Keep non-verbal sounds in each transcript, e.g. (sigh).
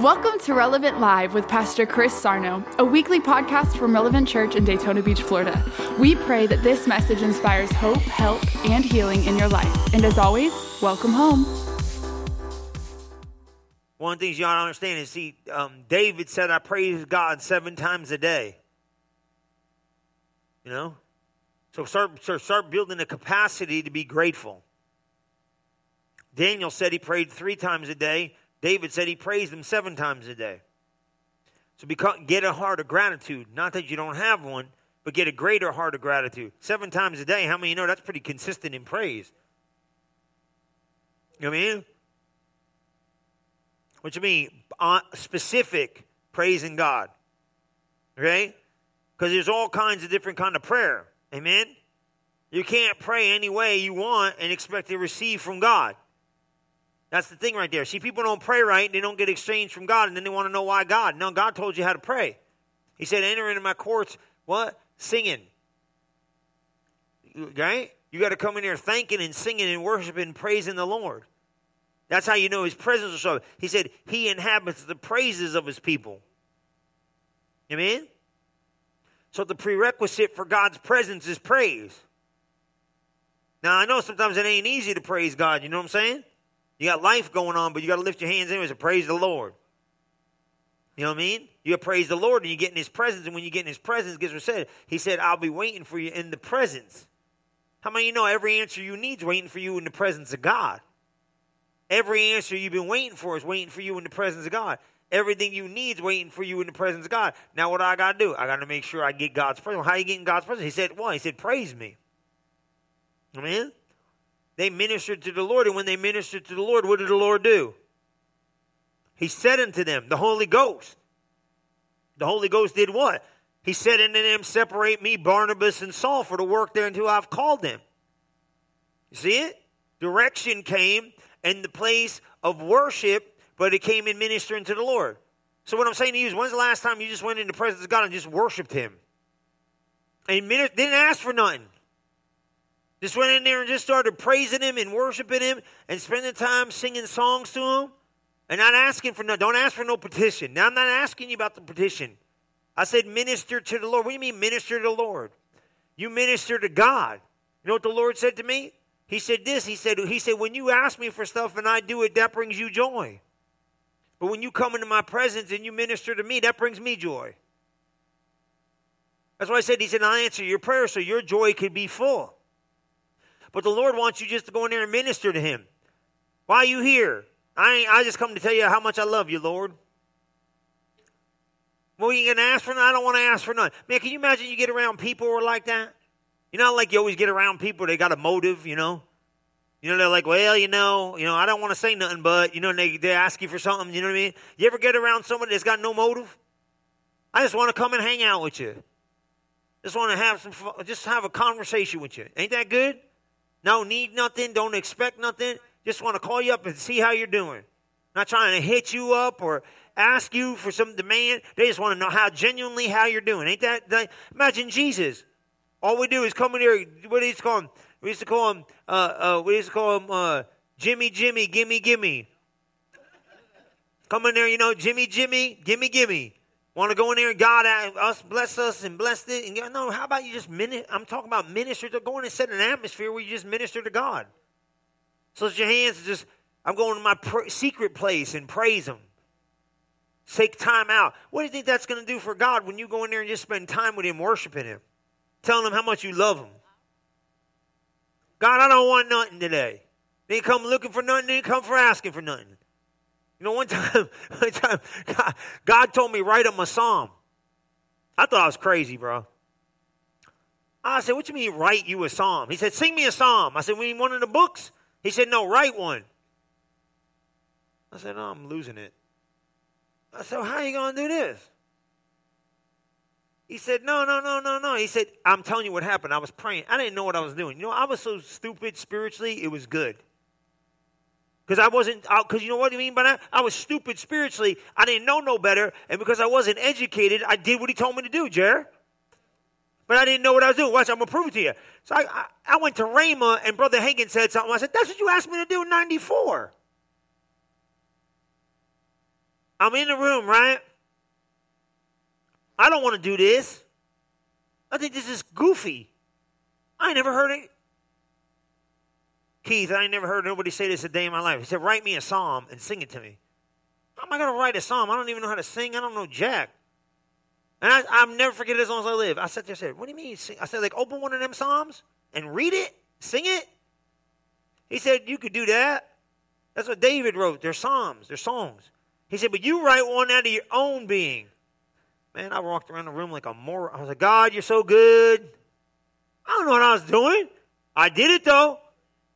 Welcome to Relevant Live with Pastor Chris Sarno, a weekly podcast from Relevant Church in Daytona Beach, Florida. We pray that this message inspires hope, help, and healing in your life. And as always, welcome home. One of the things you ought to understand is, see, um, David said, I praise God seven times a day. You know? So start, start building the capacity to be grateful. Daniel said he prayed three times a day. David said he praised him seven times a day. So get a heart of gratitude. Not that you don't have one, but get a greater heart of gratitude. Seven times a day, how many you know that's pretty consistent in praise? You know what I mean? What you mean? Uh, specific praising God. Okay? Because there's all kinds of different kind of prayer. Amen? You can't pray any way you want and expect to receive from God. That's the thing right there. See, people don't pray right, and they don't get exchange from God, and then they want to know why God. No, God told you how to pray. He said, enter into my courts, what? Singing. Right? You got to come in here thanking and singing and worshiping and praising the Lord. That's how you know his presence will show. He said, He inhabits the praises of his people. Amen? So the prerequisite for God's presence is praise. Now, I know sometimes it ain't easy to praise God. You know what I'm saying? You got life going on, but you got to lift your hands anyways and praise the Lord. You know what I mean? You praise the Lord and you get in His presence, and when you get in His presence, guess what said? He said, "I'll be waiting for you in the presence." How many you know every answer you need is waiting for you in the presence of God? Every answer you've been waiting for is waiting for you in the presence of God. Everything you need is waiting for you in the presence of God. Now, what I got to do? I got to make sure I get God's presence. How you getting God's presence? He said, "Well, he said, praise me." Amen. They ministered to the Lord, and when they ministered to the Lord, what did the Lord do? He said unto them, the Holy Ghost. The Holy Ghost did what? He said unto them, Separate me, Barnabas, and Saul for the work there until I've called them. You see it? Direction came in the place of worship, but it came in ministering to the Lord. So what I'm saying to you is, when's the last time you just went in the presence of God and just worshiped Him? And didn't ask for nothing. Just went in there and just started praising him and worshiping him and spending time singing songs to him and not asking for no, don't ask for no petition. Now, I'm not asking you about the petition. I said minister to the Lord. What do you mean minister to the Lord? You minister to God. You know what the Lord said to me? He said this. He said, he said, when you ask me for stuff and I do it, that brings you joy. But when you come into my presence and you minister to me, that brings me joy. That's why I said, he said, I'll answer your prayer so your joy could be full. But the Lord wants you just to go in there and minister to Him. Why are you here? I, I just come to tell you how much I love you, Lord. Well, you to ask for nothing? I don't want to ask for nothing. Man, can you imagine you get around people who are like that? You know, like you always get around people, they got a motive, you know? You know, they're like, well, you know, you know, I don't want to say nothing, but, you know, they, they ask you for something, you know what I mean? You ever get around somebody that's got no motive? I just want to come and hang out with you. Just want to have some fun, just have a conversation with you. Ain't that good? Don't need nothing, don't expect nothing. Just want to call you up and see how you're doing. Not trying to hit you up or ask you for some demand. They just want to know how genuinely how you're doing. Ain't that, that imagine Jesus. All we do is come in here. What do you call him? We used to call him. Uh, uh, we used to call him uh, Jimmy, Jimmy, gimme, gimme. Come in there, you know, Jimmy, Jimmy, gimme, gimme. Want to go in there and God us bless us and bless it? And no, how about you just minister? I'm talking about minister to go in and set an atmosphere where you just minister to God. So it's your hands just, I'm going to my pr- secret place and praise Him. Take time out. What do you think that's going to do for God when you go in there and just spend time with Him, worshiping Him, telling Him how much you love Him? God, I don't want nothing today. They come looking for nothing, they come for asking for nothing. You know, one (laughs) time, one time God, told me write him a psalm. I thought I was crazy, bro. I said, "What do you mean write you a psalm?" He said, "Sing me a psalm." I said, "We need one of the books." He said, "No, write one." I said, "No, I'm losing it." I said, "How are you gonna do this?" He said, No, no, no, no, no. He said, I'm telling you what happened. I was praying. I didn't know what I was doing. You know, I was so stupid spiritually, it was good. Because I wasn't, because you know what I mean by that? I was stupid spiritually. I didn't know no better. And because I wasn't educated, I did what he told me to do, Jer. But I didn't know what I was doing. Watch, I'm going to prove it to you. So I, I, I went to Rhema, and Brother Hagin said something. I said, That's what you asked me to do in 94. I'm in the room, right? I don't want to do this. I think this is goofy. I never heard it. Keith, I ain't never heard nobody say this a day in my life. He said, Write me a psalm and sing it to me. How am I going to write a psalm? I don't even know how to sing. I don't know Jack. And I, I'll never forget it as long as I live. I sat there and said, What do you mean? I said, like, open one of them psalms and read it, sing it. He said, You could do that. That's what David wrote. They're psalms, they're songs. He said, But you write one out of your own being. Man, I walked around the room like a more. I was like, God, you're so good. I don't know what I was doing. I did it though.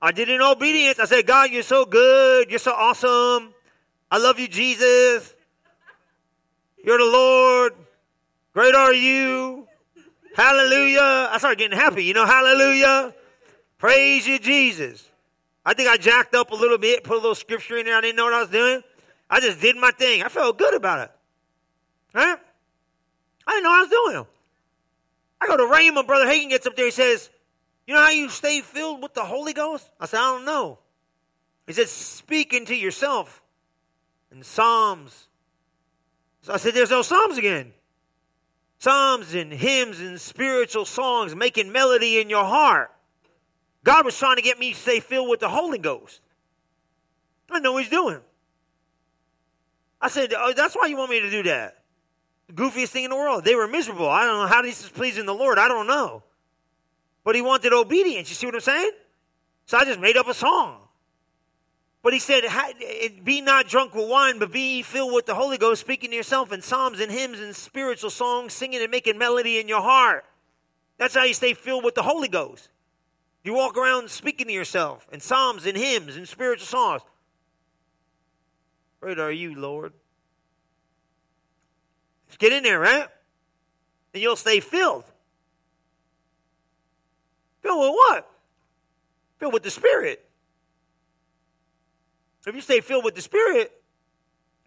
I did it in obedience. I said, God, you're so good. You're so awesome. I love you, Jesus. You're the Lord. Great are you. Hallelujah. I started getting happy, you know, hallelujah. Praise you, Jesus. I think I jacked up a little bit, put a little scripture in there. I didn't know what I was doing. I just did my thing. I felt good about it. Right? I didn't know what I was doing. I go to Rhema, Brother Hagin gets up there. He says, You know how you stay filled with the Holy Ghost? I said, I don't know. He said, Speaking to yourself in Psalms. So I said, There's no Psalms again. Psalms and hymns and spiritual songs, making melody in your heart. God was trying to get me to stay filled with the Holy Ghost. I know He's doing. I said, oh, That's why you want me to do that. The goofiest thing in the world. They were miserable. I don't know how this is pleasing the Lord. I don't know. But He wanted obedience. You see what I'm saying? So I just made up a song. But he said, Be not drunk with wine, but be filled with the Holy Ghost, speaking to yourself in psalms and hymns and spiritual songs, singing and making melody in your heart. That's how you stay filled with the Holy Ghost. You walk around speaking to yourself in psalms and hymns and spiritual songs. Great are you, Lord. Just get in there, right? And you'll stay filled. Filled with what? Filled with the Spirit. If you stay filled with the Spirit,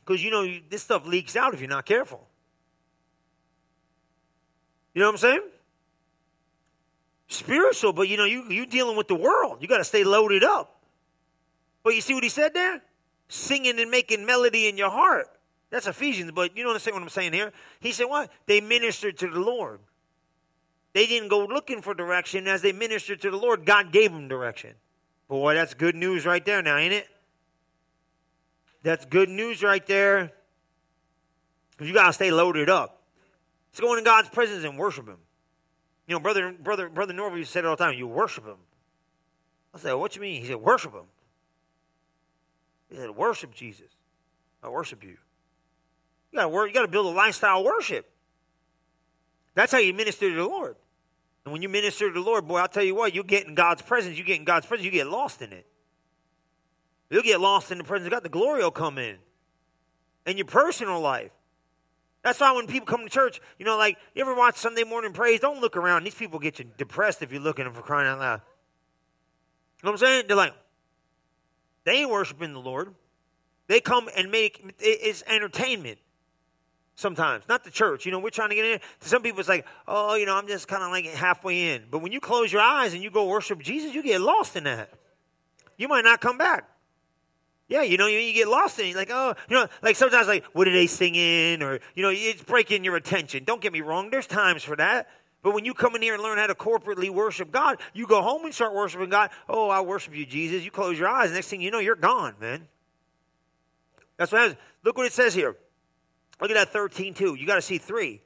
because you know this stuff leaks out if you're not careful. You know what I'm saying? spiritual, but you know, you you dealing with the world. You got to stay loaded up. But you see what he said there? Singing and making melody in your heart. That's Ephesians, but you don't understand what I'm saying here. He said what? They ministered to the Lord. They didn't go looking for direction. As they ministered to the Lord, God gave them direction. Boy, that's good news right there now, ain't it? That's good news right there. You got to stay loaded up. Let's go into God's presence and worship Him. You know, brother, brother, brother Norby said it all the time. You worship him. I said, "What you mean?" He said, "Worship him." He said, "Worship Jesus." I worship you. You got to work. You got to build a lifestyle worship. That's how you minister to the Lord. And when you minister to the Lord, boy, I'll tell you what, you get in God's presence. You get in God's presence. You get lost in it. You'll get lost in the presence of God. The glory will come in. In your personal life. That's why when people come to church, you know, like you ever watch Sunday morning praise, don't look around. These people get you depressed if you're looking for crying out loud. You know what I'm saying? They're like, they ain't worshiping the Lord. They come and make it's entertainment sometimes, not the church. You know, we're trying to get in. To some people, it's like, oh, you know, I'm just kind of like halfway in. But when you close your eyes and you go worship Jesus, you get lost in that. You might not come back. Yeah, you know, you, you get lost in it. Like, oh, you know, like sometimes, like, what are they singing? Or, you know, it's breaking your attention. Don't get me wrong, there's times for that. But when you come in here and learn how to corporately worship God, you go home and start worshiping God. Oh, I worship you, Jesus. You close your eyes. Next thing you know, you're gone, man. That's what happens. Look what it says here. Look at that 13 2. You got to see three.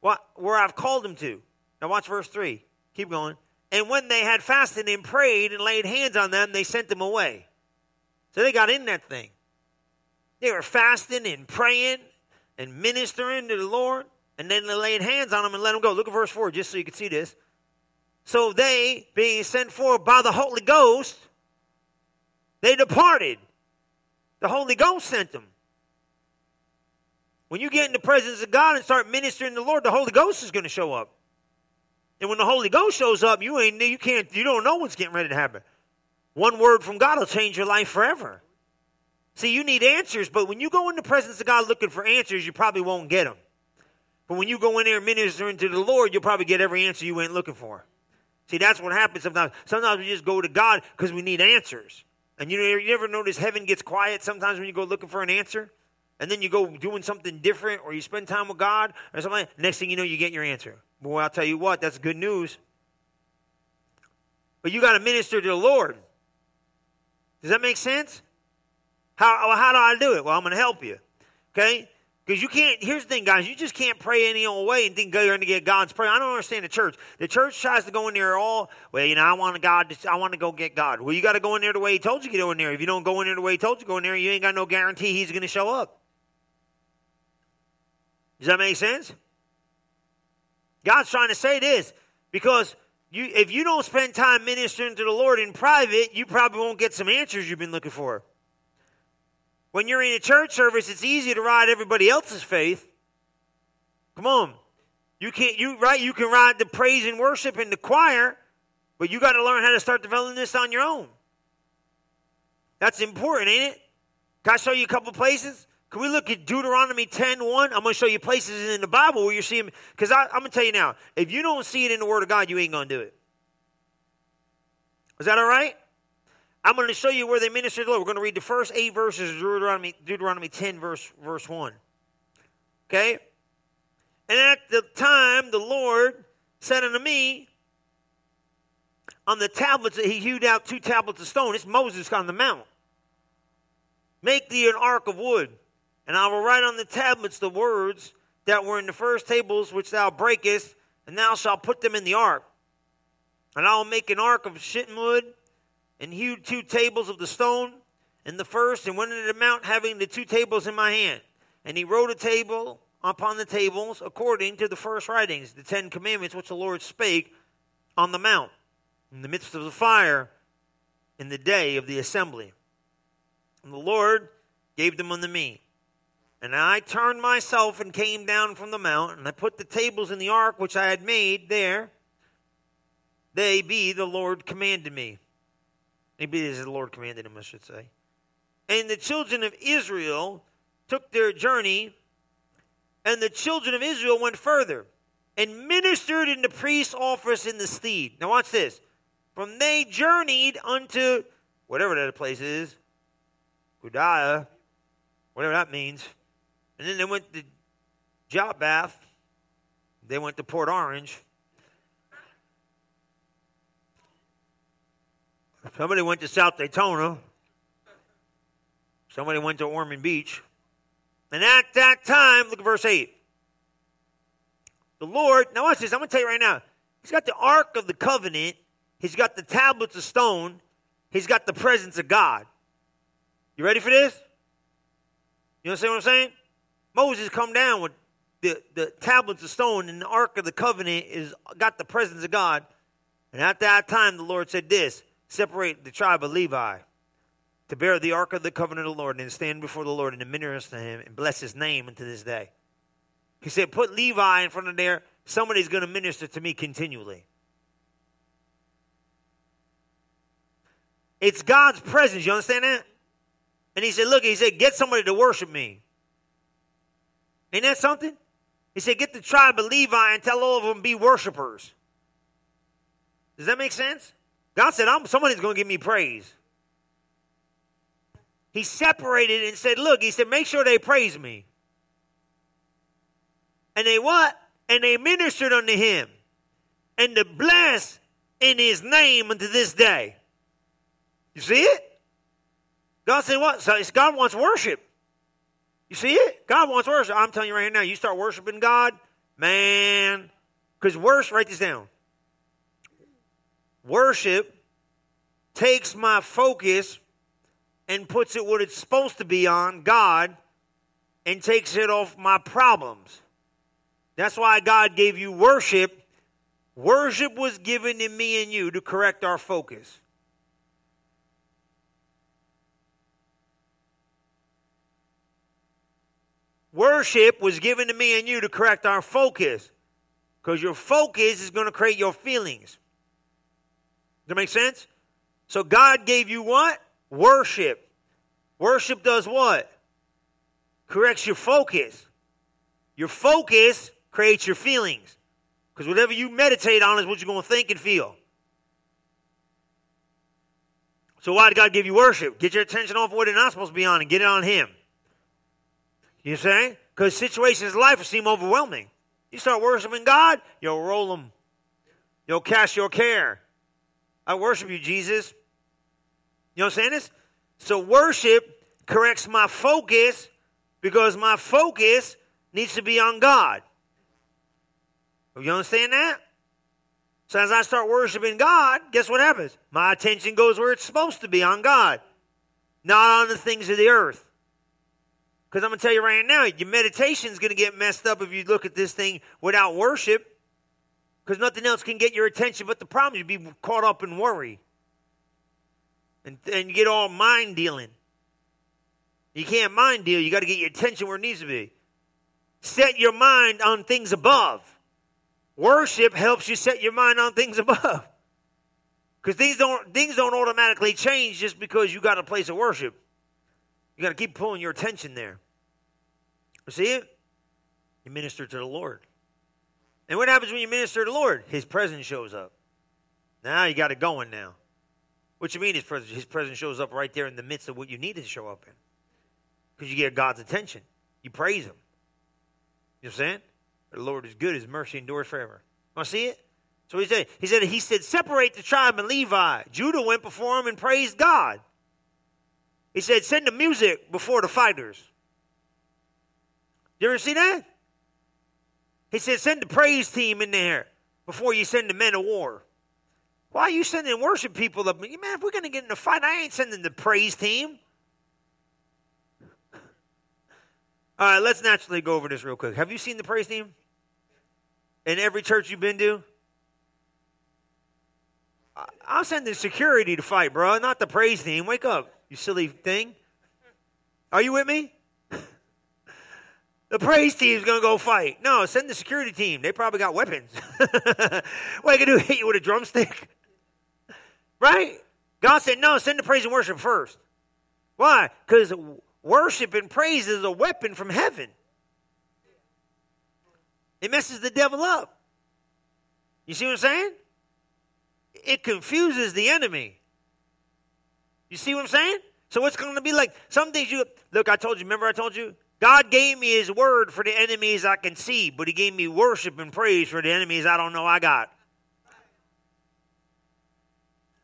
What, where I've called them to. Now watch verse 3. Keep going. And when they had fasted and prayed and laid hands on them, they sent them away. So they got in that thing. They were fasting and praying and ministering to the Lord, and then they laid hands on them and let them go. Look at verse 4 just so you can see this. So they, being sent forth by the Holy Ghost, they departed. The Holy Ghost sent them. When you get in the presence of God and start ministering to the Lord, the Holy Ghost is going to show up. And when the Holy Ghost shows up, you ain't you can't you don't know what's getting ready to happen. One word from God will change your life forever. See, you need answers, but when you go in the presence of God looking for answers, you probably won't get them. But when you go in there ministering to the Lord, you'll probably get every answer you went looking for. See, that's what happens sometimes. Sometimes we just go to God because we need answers. And you, know, you ever notice heaven gets quiet sometimes when you go looking for an answer? And then you go doing something different or you spend time with God or something, next thing you know, you get your answer. Boy, I'll tell you what, that's good news. But you got to minister to the Lord. Does that make sense? How, how do I do it? Well, I'm going to help you. Okay? Because you can't, here's the thing, guys, you just can't pray any old way and think you're going to get God's prayer. I don't understand the church. The church tries to go in there all, well, you know, I want God to, I want to go get God. Well, you got to go in there the way He told you to go in there. If you don't go in there the way He told you to go in there, you ain't got no guarantee He's going to show up. Does that make sense? God's trying to say this because you, if you don't spend time ministering to the Lord in private, you probably won't get some answers you've been looking for. When you're in a church service, it's easy to ride everybody else's faith. Come on. You can't you right, you can ride the praise and worship in the choir, but you got to learn how to start developing this on your own. That's important, ain't it? Can I show you a couple places? Can we look at Deuteronomy 10 1? I'm going to show you places in the Bible where you're seeing, because I'm going to tell you now, if you don't see it in the Word of God, you ain't going to do it. Is that all right? I'm going to show you where they ministered to the Lord. We're going to read the first eight verses of Deuteronomy, Deuteronomy 10, verse, verse 1. Okay? And at the time, the Lord said unto me, on the tablets, that he hewed out two tablets of stone. It's Moses on the mount. Make thee an ark of wood, and I will write on the tablets the words that were in the first tables which thou breakest, and thou shalt put them in the ark. And I will make an ark of shittim wood, and hewed two tables of the stone in the first, and went into the mount having the two tables in my hand. And he wrote a table upon the tables according to the first writings, the Ten Commandments which the Lord spake on the mount, in the midst of the fire, in the day of the assembly. And the Lord gave them unto me. And I turned myself and came down from the mount, and I put the tables in the ark which I had made there. They be the Lord commanded me. Maybe as the Lord commanded him, I should say. And the children of Israel took their journey, and the children of Israel went further and ministered in the priest's office in the stead. Now, watch this. From they journeyed unto whatever that place is, Gudaya, whatever that means. And then they went to Jotbath. They went to Port Orange. Somebody went to South Daytona. Somebody went to Ormond Beach. And at that time, look at verse 8. The Lord, now watch this, I'm going to tell you right now. He's got the Ark of the Covenant, he's got the tablets of stone, he's got the presence of God. You ready for this? You understand what I'm saying? Moses come down with the, the tablets of stone and the Ark of the Covenant is got the presence of God. And at that time the Lord said this separate the tribe of Levi to bear the ark of the covenant of the Lord and stand before the Lord and minister to him and bless his name unto this day. He said, Put Levi in front of there. Somebody's going to minister to me continually. It's God's presence. You understand that? And he said, Look, he said, Get somebody to worship me. Ain't that something? He said, Get the tribe of Levi and tell all of them be worshipers. Does that make sense? God said, I'm, somebody's going to give me praise. He separated and said, Look, he said, make sure they praise me. And they what? And they ministered unto him. And to bless in his name unto this day. You see it? God said, What? So God wants worship. You see it? God wants worship. I'm telling you right now, you start worshiping God, man. Because worship, write this down. Worship takes my focus and puts it what it's supposed to be on, God, and takes it off my problems. That's why God gave you worship. Worship was given to me and you to correct our focus. Worship was given to me and you to correct our focus. Because your focus is going to create your feelings. Does that make sense? So God gave you what? Worship. Worship does what? Corrects your focus. Your focus creates your feelings. Because whatever you meditate on is what you're going to think and feel. So why did God give you worship? Get your attention off what you're not supposed to be on and get it on Him. You say? Because situations in life seem overwhelming. You start worshiping God, you'll roll them. You'll cast your care. I worship you, Jesus. You know what I'm saying this? So worship corrects my focus because my focus needs to be on God. You understand that? So as I start worshiping God, guess what happens? My attention goes where it's supposed to be on God, not on the things of the earth. Because I'm going to tell you right now, your meditation is going to get messed up if you look at this thing without worship. Because nothing else can get your attention but the problem. You'd be caught up in worry. And, and you get all mind dealing. You can't mind deal. You got to get your attention where it needs to be. Set your mind on things above. Worship helps you set your mind on things above. Because things don't, things don't automatically change just because you got a place of worship. You got to keep pulling your attention there. See it? You minister to the Lord. And what happens when you minister to the Lord? His presence shows up. Now you got it going now. What you mean his presence? His presence shows up right there in the midst of what you need to show up in. Because you get God's attention. You praise him. You know what I'm saying? The Lord is good, his mercy endures forever. Want to see it? So he said, he said, he said, separate the tribe of Levi. Judah went before him and praised God. He said, send the music before the fighters. You ever see that? He said, send the praise team in there before you send the men of war. Why are you sending worship people up? Man, if we're going to get in a fight, I ain't sending the praise team. All right, let's naturally go over this real quick. Have you seen the praise team? In every church you've been to? I'm sending security to fight, bro, not the praise team. Wake up, you silly thing. Are you with me? The praise team's gonna go fight. No, send the security team. They probably got weapons. (laughs) what are you gonna do? Hit you with a drumstick? Right? God said, no, send the praise and worship first. Why? Because worship and praise is a weapon from heaven. It messes the devil up. You see what I'm saying? It confuses the enemy. You see what I'm saying? So what's going to be like? Some things you look. I told you. Remember, I told you. God gave me His word for the enemies I can see, but He gave me worship and praise for the enemies I don't know I got.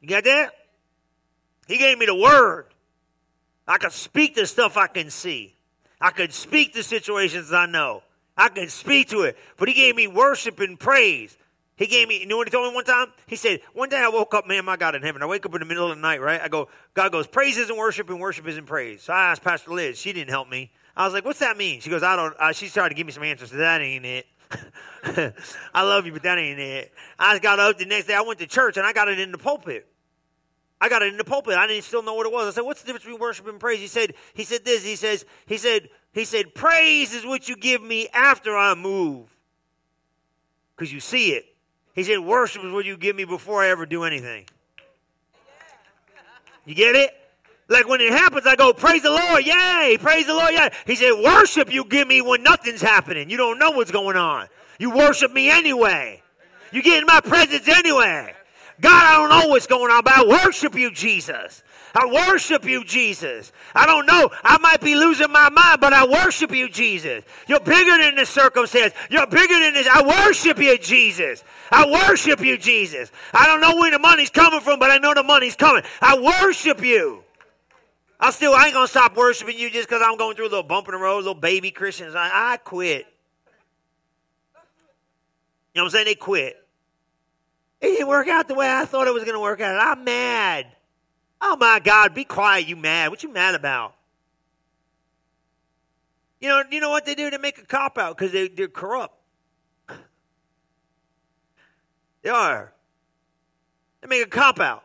You got that? He gave me the word. I could speak the stuff I can see. I could speak the situations I know. I can speak to it. But he gave me worship and praise. He gave me, you know what he told me one time? He said, one day I woke up, man, my God in heaven. I wake up in the middle of the night, right? I go, God goes, praise isn't worship and worship isn't praise. So I asked Pastor Liz. She didn't help me. I was like, what's that mean? She goes, I don't, uh, she started to give me some answers. That ain't it. (laughs) I love you, but that ain't it. I got up the next day. I went to church and I got it in the pulpit. I got it in the pulpit. I didn't still know what it was. I said, "What's the difference between worship and praise?" He said, "He said this. He says, he said, he said, praise is what you give me after I move, because you see it. He said, worship is what you give me before I ever do anything. You get it? Like when it happens, I go, praise the Lord, yay, praise the Lord, yay. He said, worship you give me when nothing's happening. You don't know what's going on. You worship me anyway. You get in my presence anyway. God, I don't know what's going on, but I worship you, Jesus. I worship you, Jesus. I don't know. I might be losing my mind, but I worship you, Jesus. You're bigger than the circumstance. You're bigger than this. I worship you, Jesus. I worship you, Jesus. I don't know where the money's coming from, but I know the money's coming. I worship you. I still, I ain't gonna stop worshiping you just because I'm going through a little bump in the road, little baby Christians. I, I quit. You know what I'm saying? They quit. It didn't work out the way I thought it was to work out. I'm mad. Oh my God, be quiet, you mad. What you mad about? You know, you know what they do? They make a cop out because they, they're corrupt. They are. They make a cop out.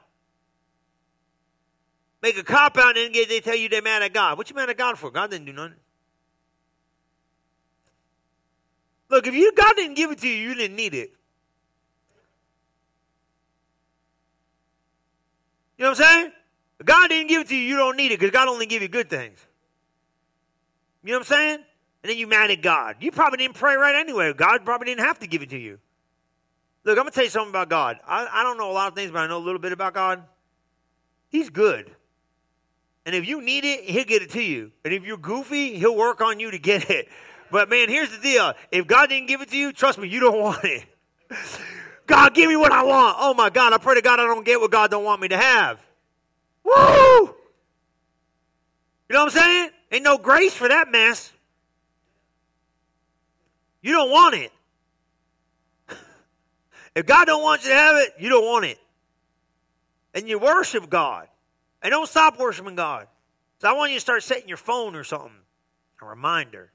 Make a cop out and they tell you they're mad at God. What you mad at God for? God didn't do nothing. Look, if you God didn't give it to you, you didn't need it. You know what I'm saying? If God didn't give it to you, you don't need it because God only give you good things. You know what I'm saying? And then you mad at God. You probably didn't pray right anyway. God probably didn't have to give it to you. Look, I'm to tell you something about God. I, I don't know a lot of things, but I know a little bit about God. He's good. And if you need it, he'll get it to you. And if you're goofy, he'll work on you to get it. But man, here's the deal. If God didn't give it to you, trust me, you don't (laughs) want it. God, give me what I want. Oh my God, I pray to God I don't get what God don't want me to have. Woo! You know what I'm saying? Ain't no grace for that mess. You don't want it. (laughs) if God don't want you to have it, you don't want it. And you worship God. And don't stop worshiping God. So I want you to start setting your phone or something. A reminder.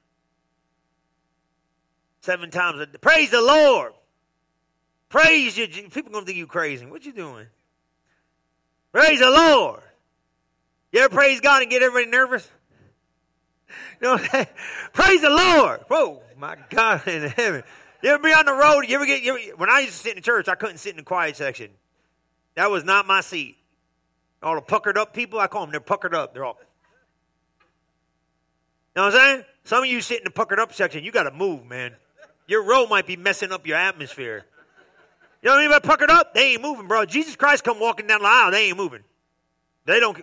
Seven times a day. Praise the Lord. Praise you. People gonna think you crazy. What you doing? Praise the Lord. You ever praise God and get everybody nervous? (laughs) You know, praise the Lord. Whoa, my God in heaven. You ever be on the road? You ever get? You ever, when I used to sit in the church, I couldn't sit in the quiet section. That was not my seat. All the puckered up people, I call them. They're puckered up. They're all. You know what I'm saying? Some of you sit in the puckered up section. You got to move, man. Your row might be messing up your atmosphere. You know what I mean by puckered up? They ain't moving, bro. Jesus Christ come walking down the aisle. They ain't moving. They don't.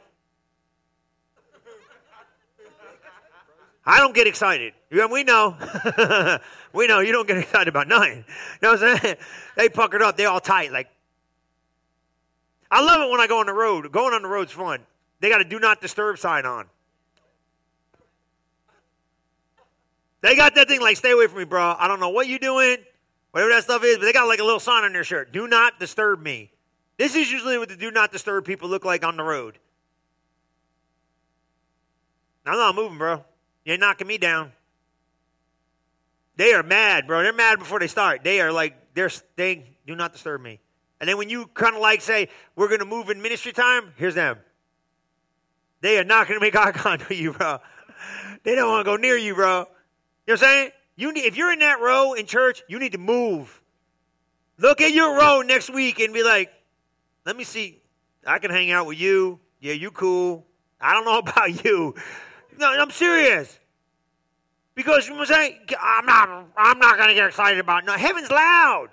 I don't get excited. We know. (laughs) we know you don't get excited about nothing. You know what I'm saying? They puckered up. They all tight. Like, I love it when I go on the road. Going on the road's fun. They got a do not disturb sign on. They got that thing like, stay away from me, bro. I don't know what you're doing, whatever that stuff is, but they got like a little sign on their shirt. Do not disturb me. This is usually what the do not disturb people look like on the road. I'm not moving, bro. You're knocking me down. They are mad, bro. They're mad before they start. They are like, they're they do not disturb me. And then when you kind of like say, we're going to move in ministry time, here's them. They are not going to make eye contact with you, bro. They don't want to go near you, bro. You know what I'm saying? You need, if you're in that row in church, you need to move. Look at your row next week and be like, let me see. I can hang out with you. Yeah, you cool. I don't know (laughs) about you. No, I'm serious. Because you must say, I'm not, I'm not going to get excited about. it. No, heaven's loud.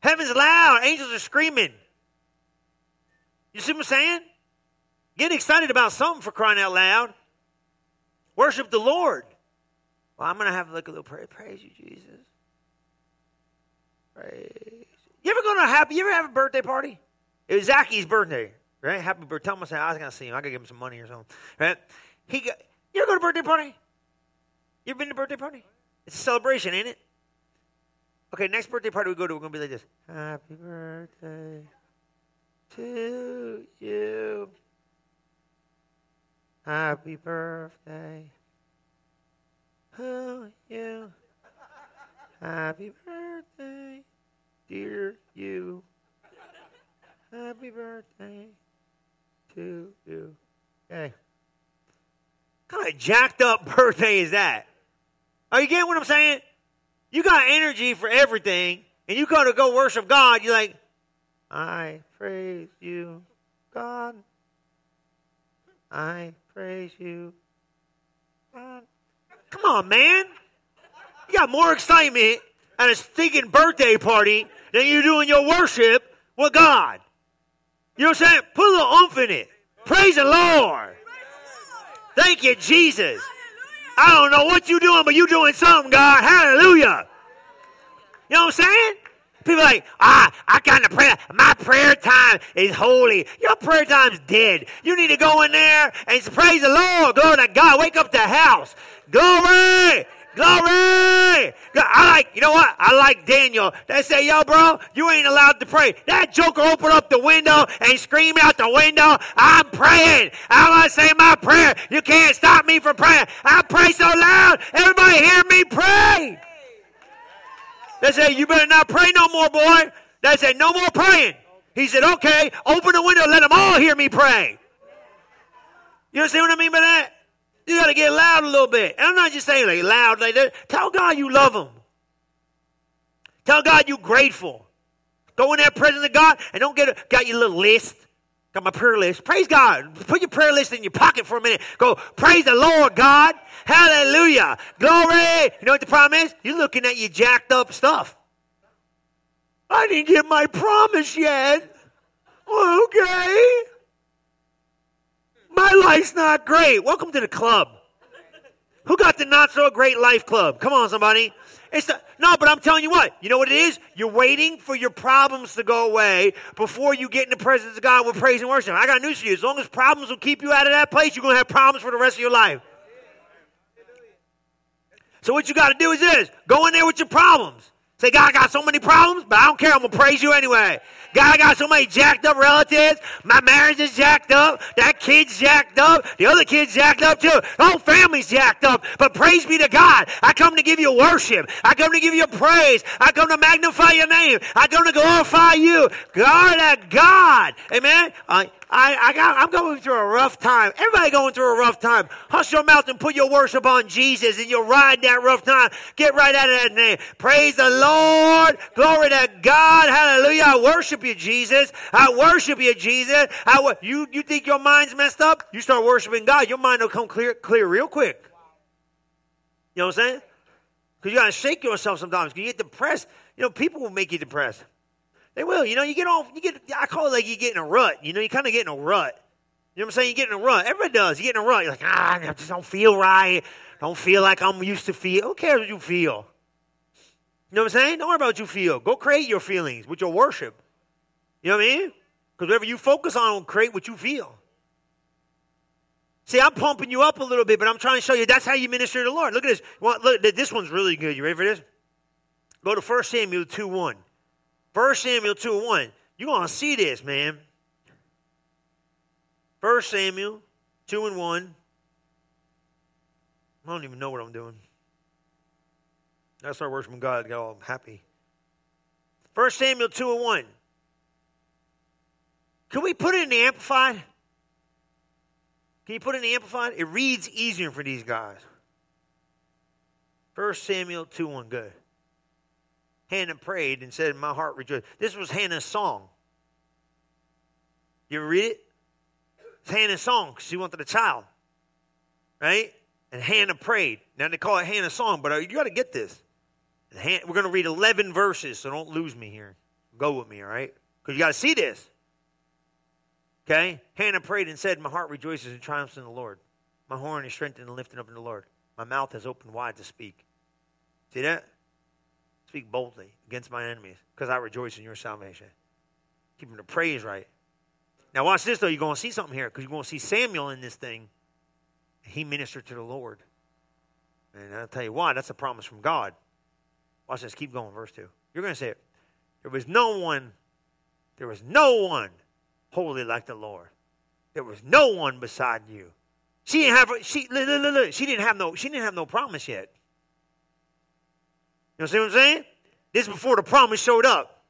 Heaven's loud. Angels are screaming. You see what I'm saying? Get excited about something for crying out loud. Worship the Lord. Well, I'm going to have like a little prayer. Praise you, Jesus. Praise. You ever go to a happy? You ever have a birthday party? It was Zacky's birthday, right? Happy birthday. Tell him I, I was going to see him. I got to give him some money or something, right? He got, you ever go to a birthday party? You ever been to a birthday party? It's a celebration, ain't it? Okay, next birthday party we go to, we're going to be like this. Happy birthday to you. Happy birthday to you. Happy birthday, dear you. Happy birthday to you. Okay. What kind of jacked up birthday is that? Are you getting what I'm saying? You got energy for everything, and you go to go worship God. You're like, I praise you, God. I praise you, God. Come on, man. You got more excitement at a stinking birthday party than you do in your worship with God. You know what I'm saying? Put a little oomph in it. Praise the Lord. Thank you, Jesus. I don't know what you're doing, but you're doing something, God. Hallelujah. You know what I'm saying? People like, ah, I got to pray. My prayer time is holy. Your prayer time's dead. You need to go in there and praise the Lord. Glory to God. Wake up the house. Glory. Glory! I like, you know what? I like Daniel. They say, yo, bro, you ain't allowed to pray. That joker opened up the window and screamed out the window, I'm praying. I want to say my prayer. You can't stop me from praying. I pray so loud, everybody hear me pray. They say, you better not pray no more, boy. They say, no more praying. He said, okay, open the window, let them all hear me pray. You understand what I mean by that? You got to get loud a little bit. And I'm not just saying like loud like that. Tell God you love Him. Tell God you're grateful. Go in there, presence of God, and don't get a, got your little list. Got my prayer list. Praise God. Put your prayer list in your pocket for a minute. Go, praise the Lord, God. Hallelujah. Glory. You know what the problem is? You're looking at your jacked up stuff. I didn't get my promise yet. Okay. My life's not great. Welcome to the club. Who got the not so great life club? Come on, somebody. It's the, no, but I'm telling you what. You know what it is? You're waiting for your problems to go away before you get in the presence of God with praise and worship. I got news for you. As long as problems will keep you out of that place, you're going to have problems for the rest of your life. So what you got to do is this: go in there with your problems. Say, God, I got so many problems, but I don't care. I'm going to praise you anyway. God, I got so many jacked up relatives. My marriage is jacked up. That kid's jacked up. The other kid's jacked up too. The whole family's jacked up. But praise be to God. I come to give you worship. I come to give you praise. I come to magnify your name. I come to glorify you. God, that God. Amen. Uh, I, I got, I'm going through a rough time. Everybody going through a rough time. Hush your mouth and put your worship on Jesus and you'll ride that rough time. Get right out of that name. Praise the Lord. Glory to God. Hallelujah. I worship you, Jesus. I worship you, Jesus. I, you, you think your mind's messed up? You start worshiping God. Your mind will come clear, clear real quick. You know what I'm saying? Because you got to shake yourself sometimes. You get depressed. You know, people will make you depressed. They will. You know, you get off, you get, I call it like you get in a rut. You know, you kind of get in a rut. You know what I'm saying? You get in a rut. Everybody does. You get in a rut. You're like, ah, I just don't feel right. Don't feel like I'm used to feel. Who cares what you feel? You know what I'm saying? Don't worry about what you feel. Go create your feelings with your worship. You know what I mean? Because whatever you focus on will create what you feel. See, I'm pumping you up a little bit, but I'm trying to show you that's how you minister to the Lord. Look at this. Look, this one's really good. You ready for this? Go to 1 Samuel 2 1. 1 Samuel 2 and 1. You're going to see this, man. 1 Samuel 2 and 1. I don't even know what I'm doing. I start worshiping God, got all happy. 1 Samuel 2 and 1. Can we put it in the Amplified? Can you put it in the Amplified? It reads easier for these guys. 1 Samuel 2 1. Good. Hannah prayed and said, My heart rejoiced. This was Hannah's song. You ever read it? It's Hannah's song because she wanted a child. Right? And Hannah prayed. Now they call it Hannah's song, but uh, you got to get this. We're going to read 11 verses, so don't lose me here. Go with me, all right? Because you got to see this. Okay? Hannah prayed and said, My heart rejoices and triumphs in the Lord. My horn is strengthened and lifted up in the Lord. My mouth has opened wide to speak. See that? Speak boldly against my enemies because I rejoice in your salvation. Keep Keeping the praise right. Now, watch this, though. You're going to see something here because you're going to see Samuel in this thing. He ministered to the Lord. And I'll tell you why. That's a promise from God. Watch this. Keep going. Verse 2. You're going to say it. There was no one, there was no one holy like the Lord. There was no one beside you. She didn't have she look, look, look, she didn't have no she didn't have no promise yet. You know see what I'm saying? This is before the promise showed up.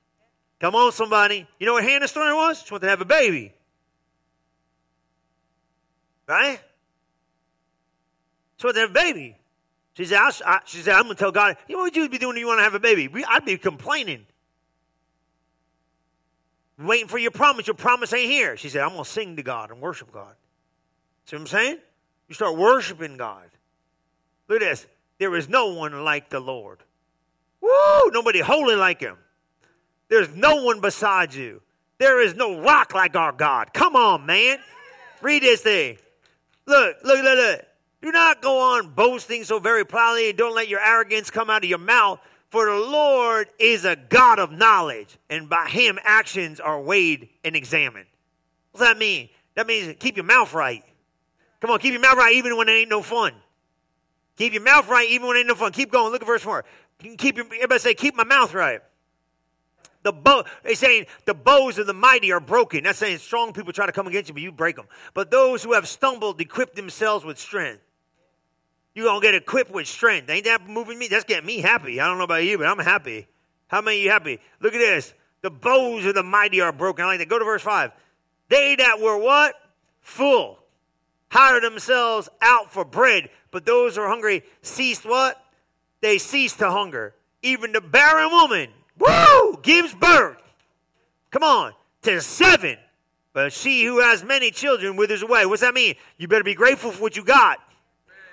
Come on, somebody. You know what Hannah's story was? She wanted to have a baby. Right? She wanted to have a baby. She said, I, she said I'm going to tell God, you know what you'd be doing if you want to have a baby? I'd be complaining. Waiting for your promise. Your promise ain't here. She said, I'm going to sing to God and worship God. See what I'm saying? You start worshiping God. Look at this. There is no one like the Lord. Woo! Nobody holy like him. There's no one beside you. There is no rock like our God. Come on, man. Read this thing. Look, look, look, look. Do not go on boasting so very proudly and don't let your arrogance come out of your mouth. For the Lord is a God of knowledge, and by him actions are weighed and examined. What does that mean? That means keep your mouth right. Come on, keep your mouth right even when it ain't no fun. Keep your mouth right even when it ain't no fun. Keep going. Look at verse 4. You can keep everybody say, keep my mouth right. The bow, they're saying the bows of the mighty are broken. That's saying strong people try to come against you, but you break them. But those who have stumbled equip themselves with strength. You're going to get equipped with strength. Ain't that moving me? That's getting me happy. I don't know about you, but I'm happy. How many you happy? Look at this. The bows of the mighty are broken. I like that. Go to verse 5. They that were what? Full. Hired themselves out for bread. But those who are hungry ceased what? They cease to hunger. Even the barren woman, woo, gives birth. Come on, to seven. But she who has many children withers away. What's that mean? You better be grateful for what you got.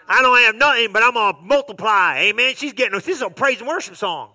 I don't have nothing, but I'm gonna multiply. Amen. She's getting this is a praise and worship song.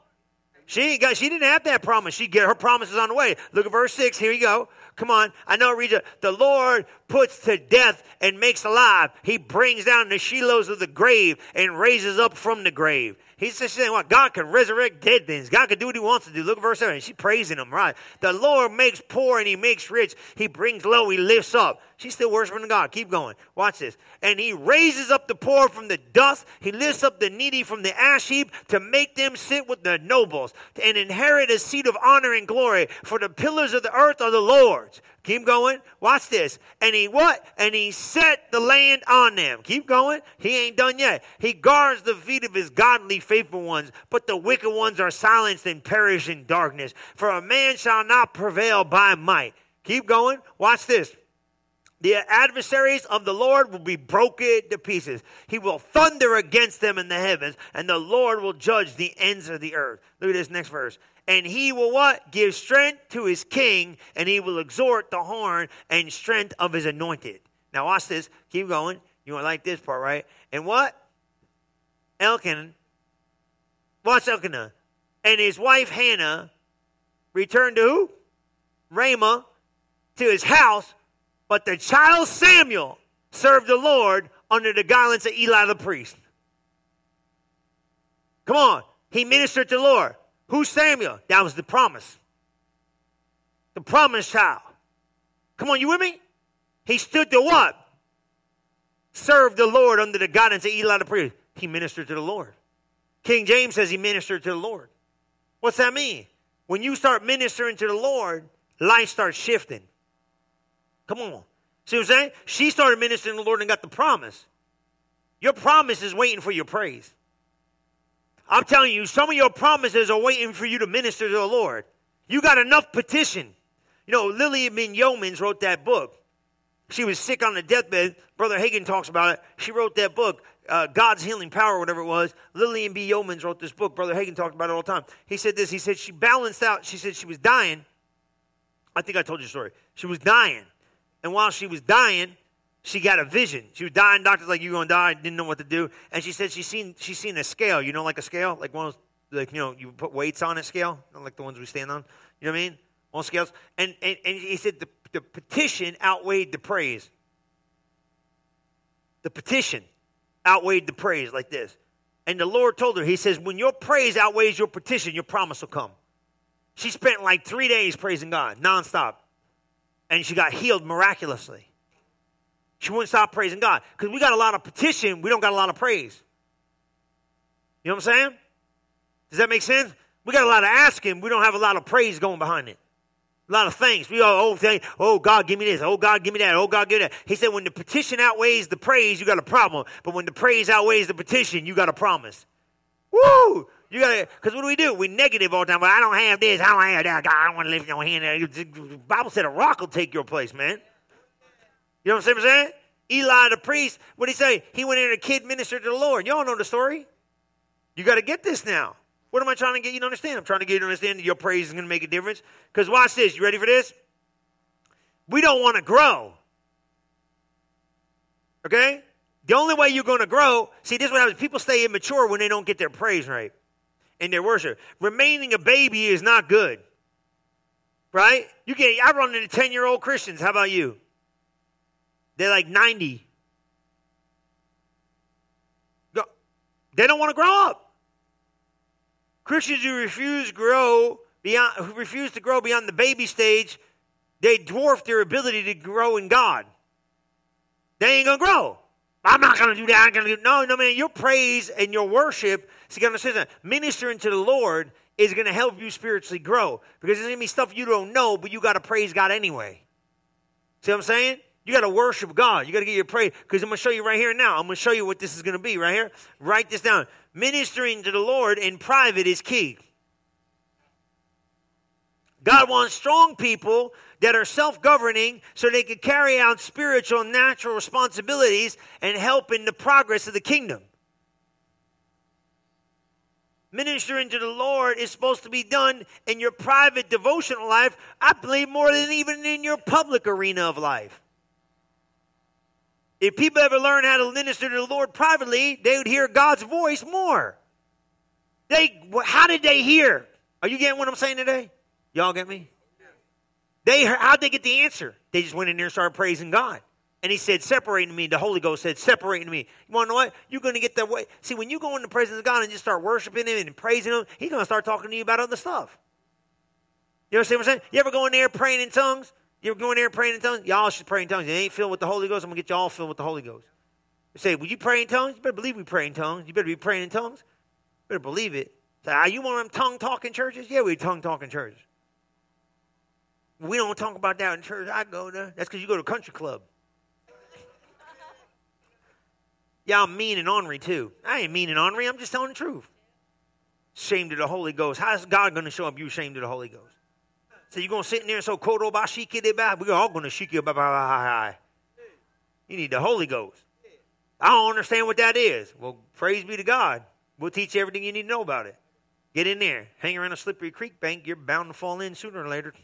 She ain't got. She didn't have that promise. She get her promises on the way. Look at verse six. Here you go. Come on. I know. Read. The Lord puts to death and makes alive. He brings down the Shilohs of the grave and raises up from the grave. He's just saying what God can resurrect dead things. God can do what he wants to do. Look at verse 7. She's praising him, right? The Lord makes poor and he makes rich. He brings low, he lifts up. She's still worshiping God. Keep going. Watch this. And he raises up the poor from the dust. He lifts up the needy from the ash heap to make them sit with the nobles and inherit a seat of honor and glory. For the pillars of the earth are the Lord's. Keep going. Watch this. And he what? And he set the land on them. Keep going. He ain't done yet. He guards the feet of his godly faithful ones, but the wicked ones are silenced and perish in darkness. For a man shall not prevail by might. Keep going. Watch this. The adversaries of the Lord will be broken to pieces. He will thunder against them in the heavens, and the Lord will judge the ends of the earth. Look at this next verse and he will what? Give strength to his king, and he will exhort the horn and strength of his anointed. Now watch this. Keep going. You want like this part, right? And what? Elkanah, watch Elkanah, and his wife Hannah returned to who? Ramah to his house, but the child Samuel served the Lord under the guidance of Eli the priest. Come on. He ministered to the Lord. Who's Samuel? That was the promise. The promised child. Come on, you with me? He stood to what? Serve the Lord under the guidance of Eli the priest. He ministered to the Lord. King James says he ministered to the Lord. What's that mean? When you start ministering to the Lord, life starts shifting. Come on. See what I'm saying? She started ministering to the Lord and got the promise. Your promise is waiting for your praise. I'm telling you, some of your promises are waiting for you to minister to the Lord. You got enough petition. You know, Lillian B. Yeomans wrote that book. She was sick on the deathbed. Brother Hagin talks about it. She wrote that book, uh, God's Healing Power, whatever it was. Lillian B. Yeomans wrote this book. Brother Hagin talked about it all the time. He said this. He said she balanced out. She said she was dying. I think I told you the story. She was dying. And while she was dying, she got a vision. She was dying. Doctors like you gonna die. Didn't know what to do. And she said she seen she seen a scale. You know, like a scale, like one of those, like you know you put weights on a scale, not like the ones we stand on. You know what I mean? On scales. And and, and he said the, the petition outweighed the praise. The petition outweighed the praise like this. And the Lord told her, He says, when your praise outweighs your petition, your promise will come. She spent like three days praising God nonstop, and she got healed miraculously. She wouldn't stop praising God. Because we got a lot of petition, we don't got a lot of praise. You know what I'm saying? Does that make sense? We got a lot of asking, we don't have a lot of praise going behind it. A lot of things. We all oh, think, oh God, give me this. Oh God, give me that. Oh God, give me that. He said, when the petition outweighs the praise, you got a problem. But when the praise outweighs the petition, you got a promise. Woo! You got to, because what do we do? We negative all the time. Well, I don't have this. I don't have that. God, I don't want to lift your hand. The Bible said a rock will take your place, man. You know what I'm saying? Eli the priest, what did he say? He went in and a kid ministered to the Lord. Y'all know the story. You got to get this now. What am I trying to get you to understand? I'm trying to get you to understand that your praise is going to make a difference. Because watch this. You ready for this? We don't want to grow. Okay? The only way you're going to grow, see, this is what happens. People stay immature when they don't get their praise right in their worship. Remaining a baby is not good. Right? You get I run into 10 year old Christians. How about you? They're like 90. They don't want to grow up. Christians who refuse grow beyond who refuse to grow beyond the baby stage, they dwarf their ability to grow in God. They ain't gonna grow. I'm not gonna do that. I'm gonna do no, no man. Your praise and your worship, see, gonna say that ministering to the Lord is gonna help you spiritually grow because there's gonna be stuff you don't know, but you gotta praise God anyway. See what I'm saying? You got to worship God. You got to get your praise because I'm going to show you right here now. I'm going to show you what this is going to be right here. Write this down. Ministering to the Lord in private is key. God wants strong people that are self governing so they can carry out spiritual and natural responsibilities and help in the progress of the kingdom. Ministering to the Lord is supposed to be done in your private devotional life, I believe, more than even in your public arena of life. If people ever learn how to minister to the Lord privately, they would hear God's voice more. They, how did they hear? Are you getting what I'm saying today? Y'all get me? They, how'd they get the answer? They just went in there and started praising God. And he said, separating me. The Holy Ghost said, separating me. You want to know what? You're going to get that way. See, when you go in the presence of God and just start worshiping Him and praising Him, He's going to start talking to you about other stuff. You understand what I'm saying? You ever go in there praying in tongues? You ever go there praying in tongues? Y'all should pray in tongues. You ain't filled with the Holy Ghost. I'm going to get you all filled with the Holy Ghost. You say, Will you pray in tongues? You better believe we pray in tongues. You better be praying in tongues. You better believe it. Say, Are you one of them tongue talking churches? Yeah, we're tongue talking churches. We don't talk about that in church I go to. That's because you go to a country club. (laughs) Y'all mean and ornery too. I ain't mean and ornery. I'm just telling the truth. Shame to the Holy Ghost. How's God going to show up you shame to the Holy Ghost? So you're going to sit in there and so kodo oh, ba shiki de ba. We're all going to shiki ba ba ba You need the Holy Ghost. I don't understand what that is. Well, praise be to God. We'll teach you everything you need to know about it. Get in there. Hang around a slippery creek bank. You're bound to fall in sooner or later.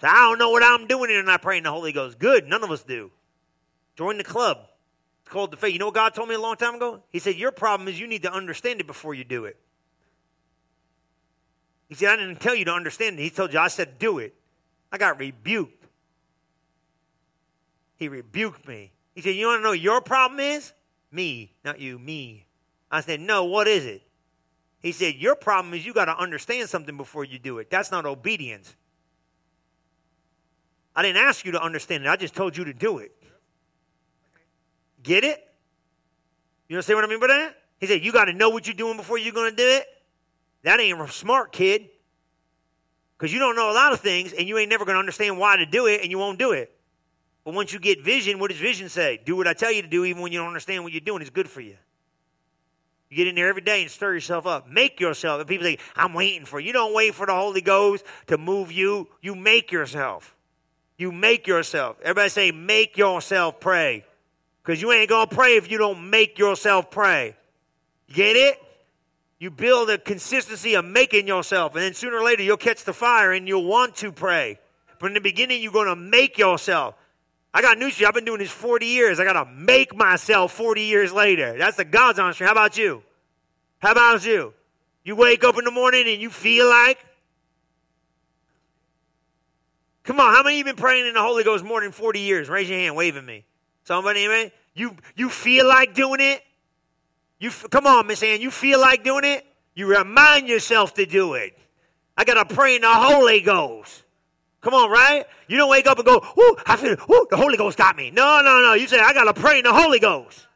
So I don't know what I'm doing here and I praying the Holy Ghost. Good. None of us do. Join the club. It's called the faith. You know what God told me a long time ago? He said, Your problem is you need to understand it before you do it. He said, I didn't tell you to understand it. He told you, I said, do it. I got rebuked. He rebuked me. He said, You want to know your problem is? Me, not you, me. I said, No, what is it? He said, Your problem is you got to understand something before you do it. That's not obedience. I didn't ask you to understand it. I just told you to do it. Get it? You understand what I mean by that? He said, You got to know what you're doing before you're going to do it. That ain't smart, kid. Because you don't know a lot of things and you ain't never going to understand why to do it and you won't do it. But once you get vision, what does vision say? Do what I tell you to do even when you don't understand what you're doing. It's good for you. You get in there every day and stir yourself up. Make yourself. And people say, I'm waiting for you. You don't wait for the Holy Ghost to move you. You make yourself. You make yourself. Everybody say, make yourself pray. Because you ain't going to pray if you don't make yourself pray. Get it? You build a consistency of making yourself, and then sooner or later you'll catch the fire and you'll want to pray. But in the beginning, you're going to make yourself. I got news for you. I've been doing this 40 years. I got to make myself 40 years later. That's the God's honest. How about you? How about you? You wake up in the morning and you feel like Come on, how many of you been praying in the Holy Ghost more than 40 years? Raise your hand, waving me. Somebody, amen? You, you feel like doing it? You Come on, Miss Ann, you feel like doing it? You remind yourself to do it. I got to pray in the Holy Ghost. Come on, right? You don't wake up and go, "Ooh, I feel, ooh, the Holy Ghost got me." No, no, no. You say, "I got to pray in the Holy Ghost."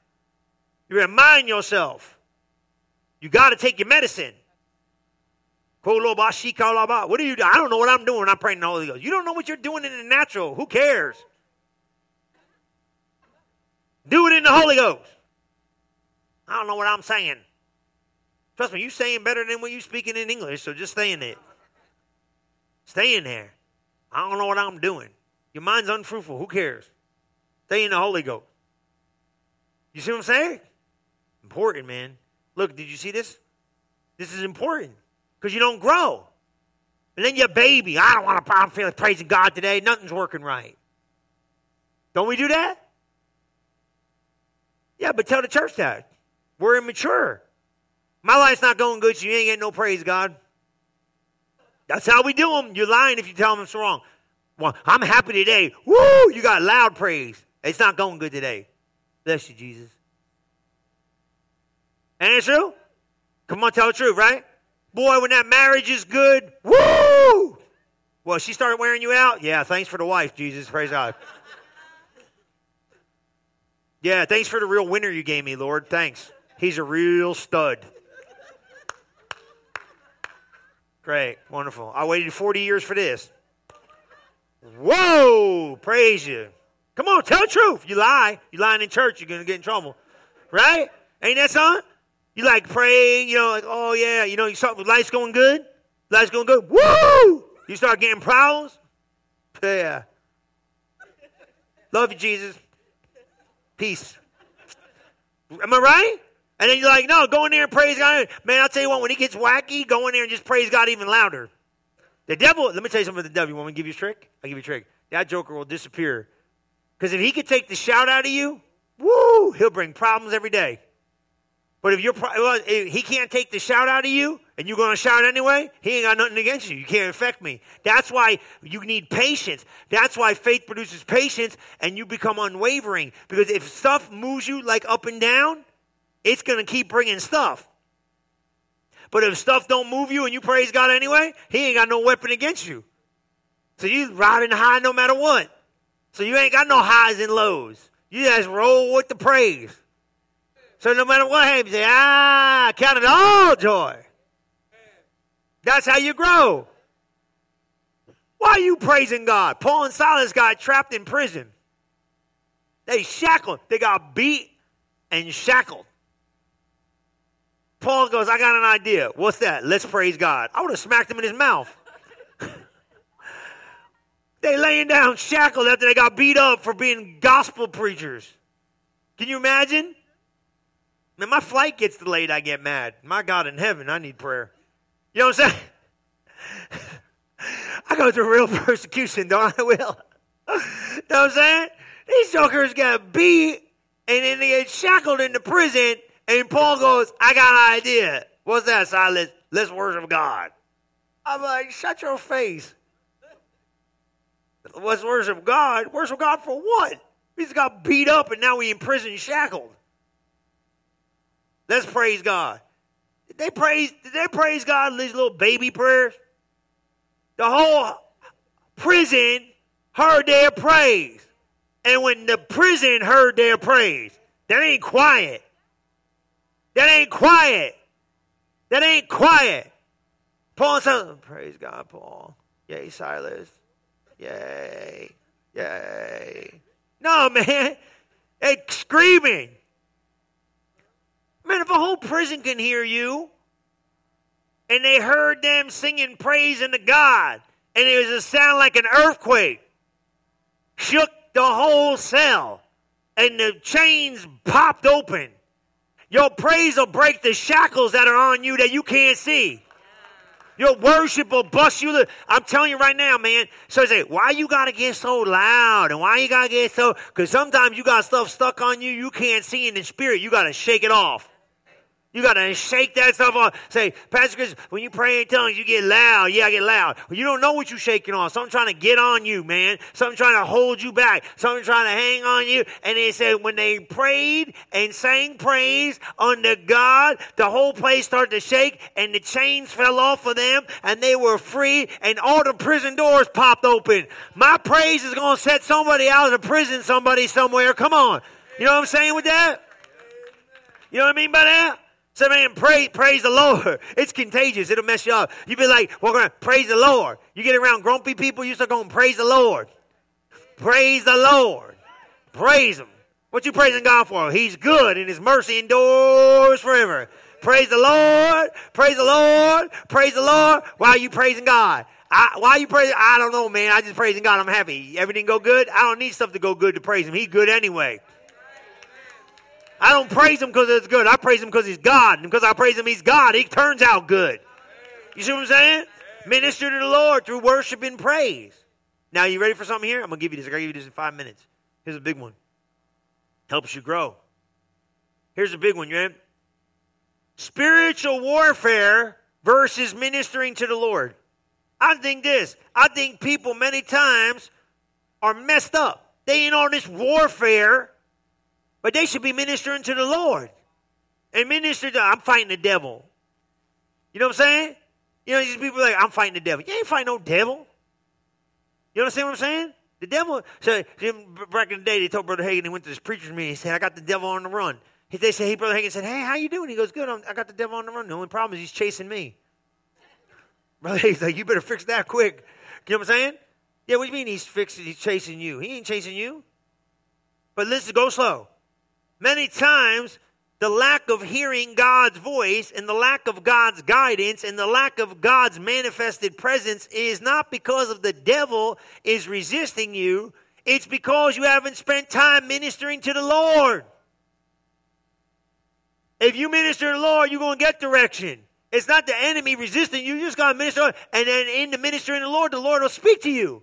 You remind yourself. You got to take your medicine. What do you do? I don't know what I'm doing I'm praying in the Holy Ghost. You don't know what you're doing in the natural. Who cares? Do it in the Holy Ghost. I don't know what I'm saying. Trust me, you're saying better than what you're speaking in English, so just stay in it. Stay in there. I don't know what I'm doing. Your mind's unfruitful. Who cares? Stay in the Holy Ghost. You see what I'm saying? Important, man. Look, did you see this? This is important because you don't grow. And then you're baby. I don't want to, I'm feeling praising God today. Nothing's working right. Don't we do that? Yeah, but tell the church that. We're immature. My life's not going good, you ain't getting no praise, God. That's how we do them. You're lying if you tell them it's wrong. Well, I'm happy today. Woo! You got loud praise. It's not going good today. Bless you, Jesus. Ain't it true? Come on, tell the truth, right? Boy, when that marriage is good, woo! Well, she started wearing you out? Yeah, thanks for the wife, Jesus. Praise God. Yeah, thanks for the real winner you gave me, Lord. Thanks. He's a real stud. Great, wonderful. I waited 40 years for this. Whoa! Praise you. Come on, tell the truth. You lie. You lying in church, you're going to get in trouble. Right? Ain't that something? You like praying, you know, like, oh yeah, you know, you start with life's going good. Life's going good. Woo! You start getting problems. Yeah. Love you, Jesus. Peace. Am I right? And then you're like, no, go in there and praise God. Man, I'll tell you what, when he gets wacky, go in there and just praise God even louder. The devil, let me tell you something about the devil. You want me to give you a trick? I'll give you a trick. That joker will disappear. Because if he could take the shout out of you, woo, he'll bring problems every day. But if you're, well, if he can't take the shout out of you, And you're going to shout anyway? He ain't got nothing against you. You can't affect me. That's why you need patience. That's why faith produces patience and you become unwavering. Because if stuff moves you like up and down, it's going to keep bringing stuff. But if stuff don't move you and you praise God anyway, he ain't got no weapon against you. So you riding high no matter what. So you ain't got no highs and lows. You just roll with the praise. So no matter what happens, ah, count it all joy. That's how you grow. Why are you praising God? Paul and Silas got trapped in prison. They shackled. They got beat and shackled. Paul goes, I got an idea. What's that? Let's praise God. I would have smacked him in his mouth. (laughs) they laying down shackled after they got beat up for being gospel preachers. Can you imagine? Man, my flight gets delayed, I get mad. My God in heaven, I need prayer. You know what I'm saying? (laughs) I go through real (laughs) persecution, don't I, Will? you know what I'm saying? These jokers got beat and then they get shackled into prison, and Paul goes, I got an idea. What's that, Silas? Let's worship God. I'm like, shut your face. Let's worship God. Worship God for what? He's got beat up and now we in prison shackled. Let's praise God. Did they praise, did they praise God in these little baby prayers? The whole prison heard their praise. And when the prison heard their praise, that ain't quiet. That ain't quiet. That ain't quiet. Paul said, Praise God, Paul. Yay, Silas. Yay. Yay. No, man. They screaming. Man, if a whole prison can hear you, and they heard them singing praise unto God, and it was a sound like an earthquake, shook the whole cell, and the chains popped open. Your praise will break the shackles that are on you that you can't see. Your worship will bust you. I'm telling you right now, man. So I say, why you gotta get so loud and why you gotta get so? Because sometimes you got stuff stuck on you you can't see in the spirit. You gotta shake it off. You got to shake that stuff off. Say, Pastor Chris, when you pray in tongues, you get loud. Yeah, I get loud. Well, you don't know what you're shaking off. Something trying to get on you, man. Something trying to hold you back. Something trying to hang on you. And they said when they prayed and sang praise unto God, the whole place started to shake and the chains fell off of them and they were free and all the prison doors popped open. My praise is going to set somebody out of prison, somebody somewhere. Come on. You know what I'm saying with that? You know what I mean by that? Say, man, pray, praise the Lord. (laughs) It's contagious. It'll mess you up. You be like, we're going to praise the Lord. You get around grumpy people, you start going, praise the Lord. Praise the Lord. Praise Him. What you praising God for? He's good and His mercy endures forever. Praise the Lord. Praise the Lord. Praise the Lord. Why are you praising God? I, why are you praising? I don't know, man. I just praising God. I'm happy. Everything go good? I don't need stuff to go good to praise Him. He's good anyway. I don't praise him because it's good. I praise him because he's God. And because I praise him, he's God. He turns out good. You see what I'm saying? Minister to the Lord through worship and praise. Now, you ready for something here? I'm going to give you this. I'm going to give you this in five minutes. Here's a big one. Helps you grow. Here's a big one, you ready? Spiritual warfare versus ministering to the Lord. I think this. I think people many times are messed up. They ain't on this warfare but they should be ministering to the Lord. And minister to, I'm fighting the devil. You know what I'm saying? You know, these people like, I'm fighting the devil. You ain't fighting no devil. You understand what I'm saying? The devil, so back in the day, they told Brother Hagin, he went to this preacher's meeting, he said, I got the devil on the run. They said, hey, Brother Hagin said, hey, how you doing? He goes, good, I'm, i got the devil on the run. The only problem is he's chasing me. (laughs) Brother Hagin's like, you better fix that quick. You know what I'm saying? Yeah, what do you mean he's fixing, he's chasing you? He ain't chasing you. But listen, go slow. Many times, the lack of hearing God's voice and the lack of God's guidance and the lack of God's manifested presence is not because of the devil is resisting you. It's because you haven't spent time ministering to the Lord. If you minister to the Lord, you're going to get direction. It's not the enemy resisting you. You just got to minister. And then in the ministering the Lord, the Lord will speak to you.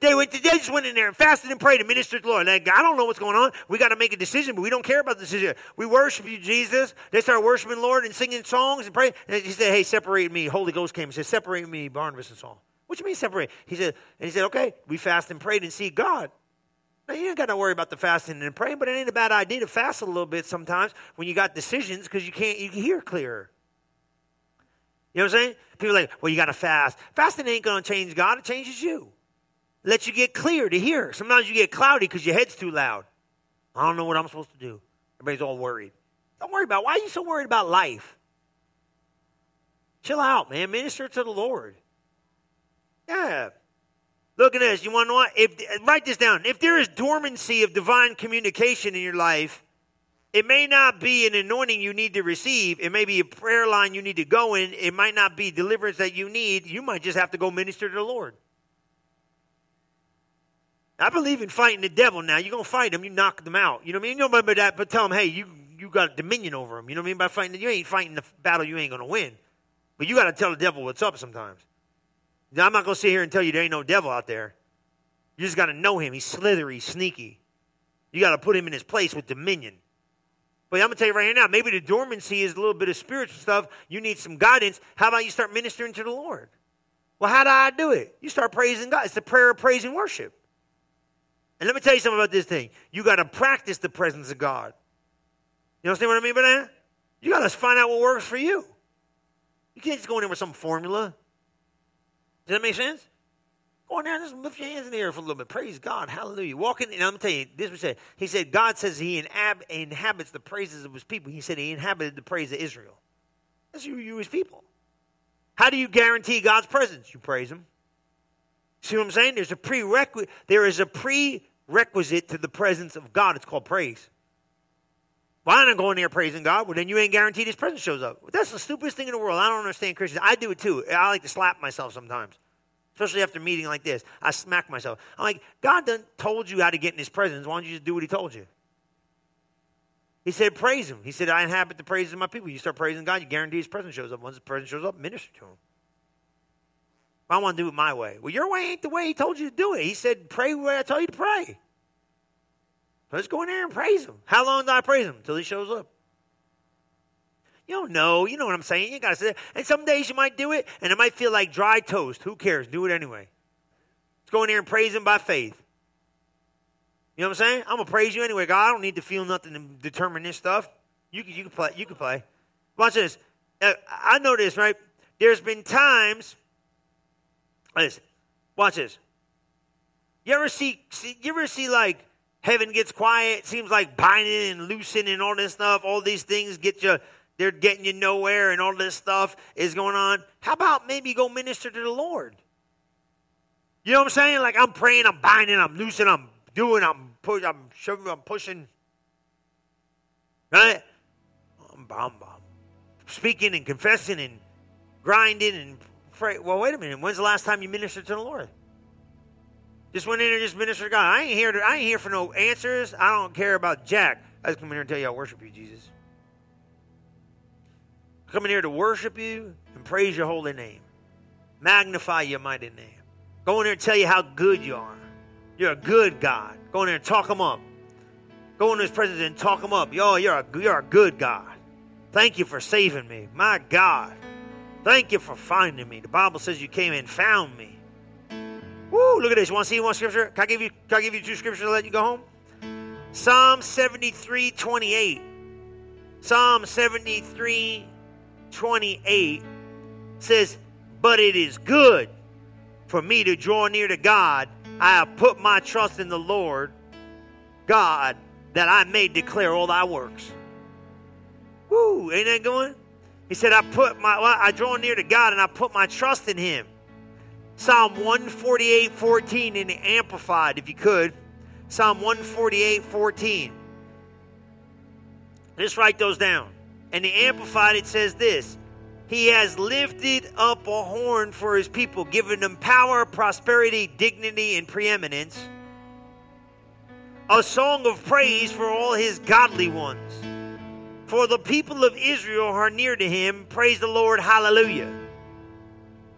They went. They just went in there and fasted and prayed and ministered to the Lord. Like, I don't know what's going on. We got to make a decision, but we don't care about the decision. We worship you, Jesus. They started worshiping the Lord and singing songs and praying. And he said, "Hey, separate me." Holy Ghost came and said, "Separate me, Barnabas and Saul." What you mean separate? He said, and he said, "Okay, we fast and prayed and see God." Now you ain't got to worry about the fasting and praying, but it ain't a bad idea to fast a little bit sometimes when you got decisions because you can't you can hear clearer. You know what I'm saying? People like, well, you got to fast. Fasting ain't going to change God; it changes you let you get clear to hear. Sometimes you get cloudy because your head's too loud. I don't know what I'm supposed to do. Everybody's all worried. Don't worry about it. why are you so worried about life? Chill out, man. Minister to the Lord. Yeah. Look at this. You want to know what? If, uh, write this down. If there is dormancy of divine communication in your life, it may not be an anointing you need to receive. It may be a prayer line you need to go in. It might not be deliverance that you need. You might just have to go minister to the Lord. I believe in fighting the devil now. You're going to fight him, you knock them out. You know what I mean? You don't remember that, but tell them, hey, you, you got dominion over him. You know what I mean? By fighting, you ain't fighting the battle you ain't going to win. But you got to tell the devil what's up sometimes. Now, I'm not going to sit here and tell you there ain't no devil out there. You just got to know him. He's slithery, sneaky. You got to put him in his place with dominion. But I'm going to tell you right here now, maybe the dormancy is a little bit of spiritual stuff. You need some guidance. How about you start ministering to the Lord? Well, how do I do it? You start praising God. It's the prayer of praise and worship. And let me tell you something about this thing. You got to practice the presence of God. You understand what I mean by that? You got to find out what works for you. You can't just go in there with some formula. Does that make sense? Go in there and just lift your hands in the air for a little bit. Praise God. Hallelujah. Walking, and I'm telling you, this was said. He said, God says he inhabits the praises of his people. He said he inhabited the praise of Israel. That's you, you his people. How do you guarantee God's presence? You praise him. See what I'm saying? There's a prerequisite. There is a pre requisite to the presence of God. It's called praise. Why well, not going there praising God? Well, then you ain't guaranteed His presence shows up. That's the stupidest thing in the world. I don't understand Christians. I do it too. I like to slap myself sometimes, especially after a meeting like this. I smack myself. I'm like, God done told you how to get in His presence. Why don't you just do what He told you? He said, praise Him. He said, I inhabit the praises of my people. You start praising God, you guarantee His presence shows up. Once His presence shows up, minister to Him. I want to do it my way. Well, your way ain't the way he told you to do it. He said, pray the way I tell you to pray. Let's go in there and praise him. How long do I praise him? Until he shows up. You don't know. You know what I'm saying. You got to say And some days you might do it, and it might feel like dry toast. Who cares? Do it anyway. Let's go in there and praise him by faith. You know what I'm saying? I'm going to praise you anyway, God. I don't need to feel nothing to determine this stuff. You can, you can play. You can play. Watch this. Uh, I know this, right? There's been times Listen, watch this. You ever see, see you ever see like heaven gets quiet, seems like binding and loosing and all this stuff, all these things get you they're getting you nowhere and all this stuff is going on. How about maybe go minister to the Lord? You know what I'm saying? Like I'm praying, I'm binding, I'm loosing, I'm doing, I'm pushing, I'm shoving, I'm pushing. Right? I'm, I'm, I'm speaking and confessing and grinding and pray. Well, wait a minute. When's the last time you ministered to the Lord? Just went in and just ministered to God. I ain't here. To, I ain't here for no answers. I don't care about Jack. I just come in here and tell you I worship you, Jesus. I come in here to worship you and praise your holy name, magnify your mighty name. Go in there and tell you how good you are. You're a good God. Go in there and talk him up. Go in his presence and talk him up. Yo, you're a, you're a good God. Thank you for saving me. My God. Thank you for finding me. The Bible says you came and found me. Woo, look at this. You want to see one scripture? Can I give you, can I give you two scriptures to let you go home? Psalm 73 28. Psalm 73 28 says, But it is good for me to draw near to God. I have put my trust in the Lord God that I may declare all thy works. Woo, ain't that going? He said, I put my, I draw near to God and I put my trust in Him. Psalm 148, 14 in the Amplified, if you could. Psalm 148, 14. Just write those down. And the Amplified, it says this He has lifted up a horn for His people, giving them power, prosperity, dignity, and preeminence. A song of praise for all His godly ones for the people of Israel are near to him. Praise the Lord. Hallelujah.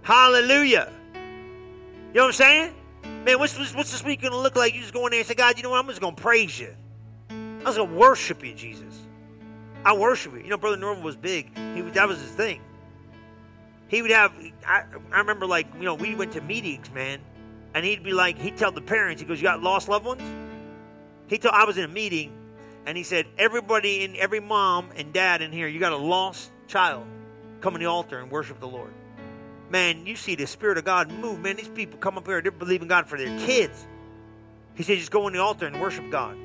Hallelujah. You know what I'm saying? Man, what's this, what's this week going to look like? You just go in there and say, God, you know what? I'm just going to praise you. I'm just going to worship you, Jesus. I worship you. You know, Brother Norman was big. He that was his thing. He would have. I, I remember, like you know, we went to meetings, man, and he'd be like, he'd tell the parents, he goes, "You got lost loved ones." He told I was in a meeting, and he said, "Everybody in every mom and dad in here, you got a lost child. Come to the altar and worship the Lord." Man, you see the Spirit of God move, man. These people come up here, they're believing God for their kids. He said, just go on the altar and worship God.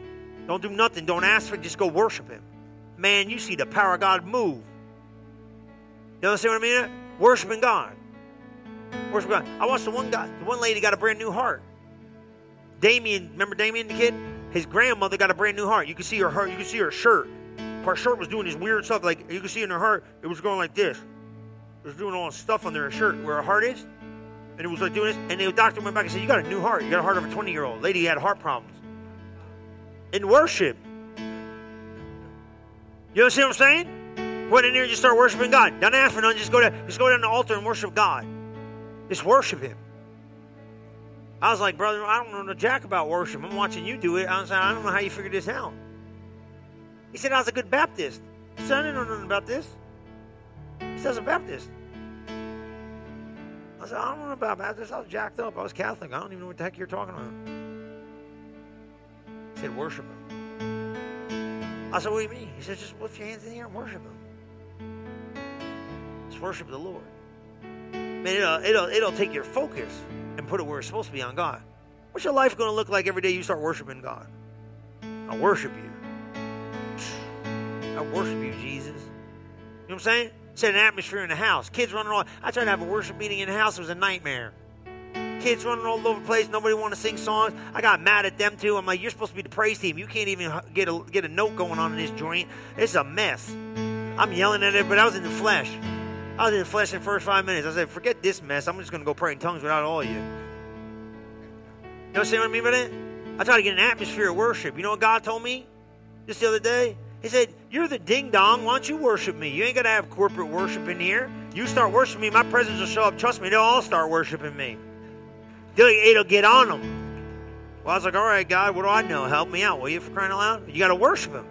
Don't do nothing. Don't ask for it. Just go worship Him. Man, you see the power of God move. You understand what I mean? Worshiping God. Worship God. I watched the one guy, the one lady got a brand new heart. Damien, remember Damien the kid? His grandmother got a brand new heart. You can see her heart. You can see her shirt. Her shirt was doing this weird stuff. Like you can see in her heart, it was going like this. It was doing all this stuff under her shirt where her heart is, and it was like doing this. And the doctor went back and said, "You got a new heart. You got a heart of a 20 year old lady. Had heart problems." In worship, you understand what I'm saying? Went in there and just start worshiping God. Don't ask for nothing. Just go to just go down the altar and worship God. Just worship Him. I was like, brother, I don't know jack about worship. I'm watching you do it. I was like, I don't know how you figured this out. He said I was a good Baptist. He said, I didn't know nothing about this. He says, a Baptist. I said, I don't know about Baptist. I was jacked up. I was Catholic. I don't even know what the heck you're talking about. He said, worship him. I said, what do you mean? He said, just lift your hands in the air and worship him. Just worship the Lord. Man, it'll, it'll, it'll take your focus and put it where it's supposed to be on God. What's your life going to look like every day you start worshiping God? I worship you. I worship you, Jesus. You know what I'm saying? Set an atmosphere in the house. Kids running around. I tried to have a worship meeting in the house. It was a nightmare. Kids running all over the place. Nobody want to sing songs. I got mad at them too. I'm like, you're supposed to be the praise team. You can't even get a get a note going on in this joint. It's a mess. I'm yelling at it, but I was in the flesh. I was in the flesh in the first five minutes. I said, forget this mess. I'm just going to go pray in tongues without all of you. You know what I mean by that? I try to get an atmosphere of worship. You know what God told me just the other day? He said, You're the ding dong. Why don't you worship me? You ain't got to have corporate worship in here. You start worshiping me, my presence will show up. Trust me, they'll all start worshiping me. It'll get on them. Well, I was like, All right, God, what do I know? Help me out, will you, for crying out loud? You got to worship Him.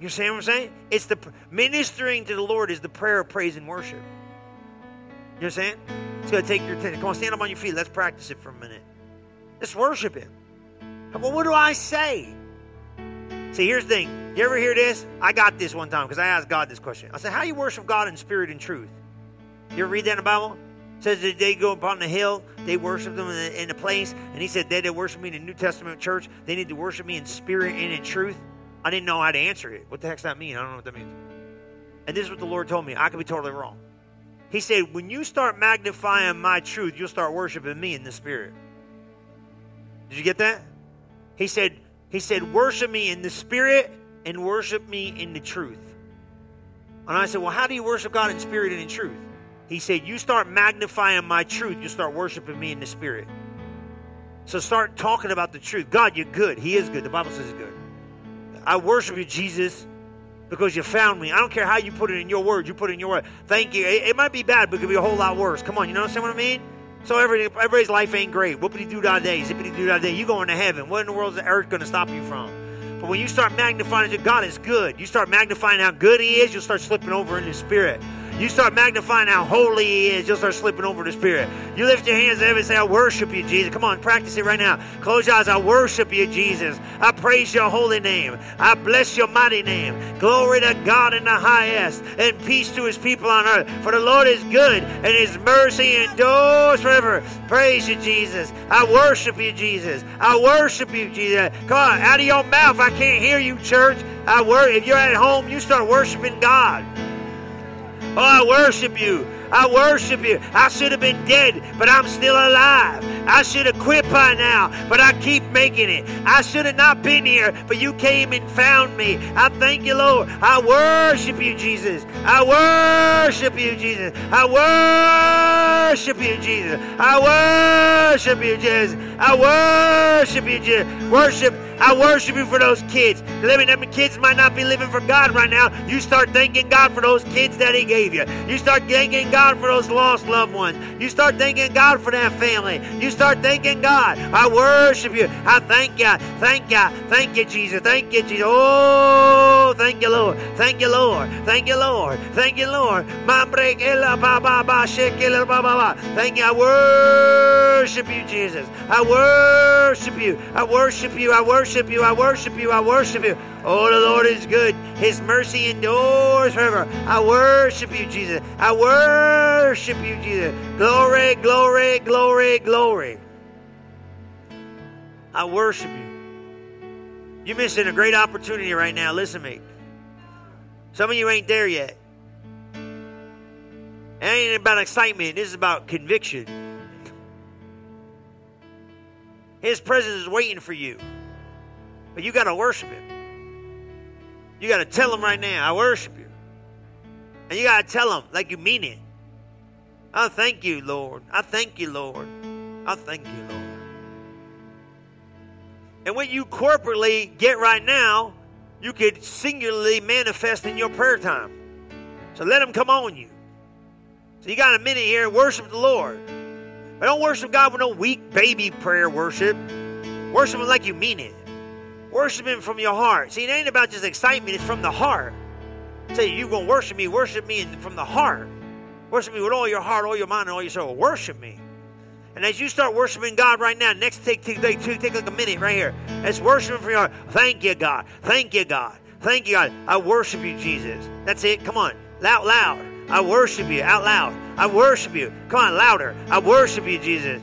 You see what I'm saying? It's the ministering to the Lord is the prayer of praise and worship. You know what I'm saying? It's going to take your attention. Come on, stand up on your feet. Let's practice it for a minute. Let's worship Him. Well, what do I say? See, here's the thing. You ever hear this? I got this one time because I asked God this question. I said, How you worship God in spirit and truth? You ever read that in the Bible? It says that they go upon the hill, they worship them in the, the place, and he said they that worship me in the New Testament church, they need to worship me in spirit and in truth. I didn't know how to answer it. What the heck's that mean? I don't know what that means. And this is what the Lord told me. I could be totally wrong. He said, When you start magnifying my truth, you'll start worshiping me in the spirit. Did you get that? He said, He said, worship me in the spirit and worship me in the truth. And I said, Well, how do you worship God in spirit and in truth? He said, You start magnifying my truth, you start worshiping me in the spirit. So start talking about the truth. God, you're good. He is good. The Bible says he's good. I worship you, Jesus, because you found me. I don't care how you put it in your word. You put it in your word. Thank you. It, it might be bad, but it could be a whole lot worse. Come on, you know what I mean? So every, everybody's life ain't great. Whoopity doo dah day, zippity doo dah day. You going to heaven. What in the world is the earth going to stop you from? But when you start magnifying that God is good, you start magnifying how good He is, you'll start slipping over in the Spirit. You start magnifying how holy He is, you'll start slipping over the Spirit. You lift your hands heaven and say, I worship you, Jesus. Come on, practice it right now. Close your eyes. I worship you, Jesus. I praise your holy name. I bless your mighty name. Glory to God in the highest, and peace to His people on earth. For the Lord is good, and His mercy endures forever. Praise you, Jesus. I worship you, Jesus. I worship you, Jesus. Come on, out of your mouth. I can't hear you, church. I wor- if you're at home, you start worshiping God. Oh, I worship you. I worship you. I should have been dead, but I'm still alive. I should have quit by now, but I keep making it. I should have not been here, but you came and found me. I thank you, Lord. I worship you, Jesus. I worship you, Jesus. I worship you, Jesus. I worship you, Jesus. I worship you, Jesus. Worship I worship you for those kids. Living them kids might not be living for God right now. You start thanking God for those kids that He gave you. You start thanking God for those lost loved ones. You start thanking God for that family. You start thanking God. I worship you. I thank you. Thank you. Thank you, Jesus. Thank you, Jesus. Oh, thank you, Lord. Thank you, Lord. Thank you, Lord. Thank you, Lord. Thank you. I worship you, Jesus. I worship you. I worship you. I worship you. I worship you. I worship you. Oh, the Lord is good. His mercy endures forever. I worship you, Jesus. I worship you, Jesus. Glory, glory, glory, glory. I worship you. You're missing a great opportunity right now. Listen to me. Some of you ain't there yet. It ain't about excitement. This is about conviction. His presence is waiting for you. But you got to worship Him. You got to tell Him right now, I worship you. And you got to tell Him like you mean it. I thank you, Lord. I thank you, Lord. I thank you, Lord. And what you corporately get right now, you could singularly manifest in your prayer time. So let Him come on you. So you got a minute here, worship the Lord. But don't worship God with no weak baby prayer worship. Worship Him like you mean it. Worship Him from your heart. See, it ain't about just excitement, it's from the heart. Say, you're going to worship me, worship me from the heart. Worship me with all your heart, all your mind, and all your soul. Worship me. And as you start worshiping God right now, next take, take, take, take like a minute right here. Let's worship from your heart. Thank you, God. Thank you, God. Thank you, God. I worship you, Jesus. That's it. Come on. Loud, loud. I worship you out loud. I worship you. Come on, louder. I worship you, Jesus.